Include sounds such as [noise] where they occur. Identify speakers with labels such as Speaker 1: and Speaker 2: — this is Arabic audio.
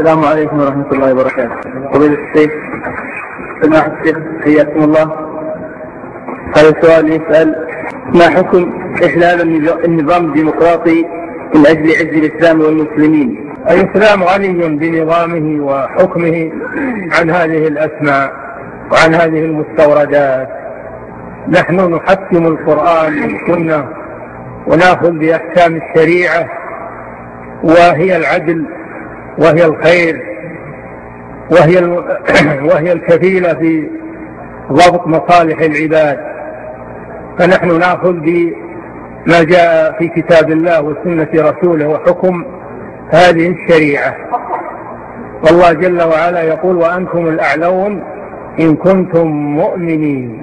Speaker 1: السلام عليكم ورحمة الله وبركاته. فضيلة الشيخ سماحة الشيخ حياكم الله. هذا السؤال يسأل ما حكم إحلال النظام الديمقراطي من أجل عز الإسلام والمسلمين؟
Speaker 2: الإسلام غني بنظامه وحكمه عن هذه الأسماء وعن هذه المستوردات. نحن نحكم القرآن والسنة ونأخذ بأحكام الشريعة وهي العدل وهي الخير وهي [clears throat] وهي الكفيلة في ضبط مصالح العباد. فنحن نأخذ بما جاء في كتاب الله وسنة رسوله وحكم هذه الشريعة. والله جل وعلا يقول وأنتم الأعلون إن كنتم مؤمنين.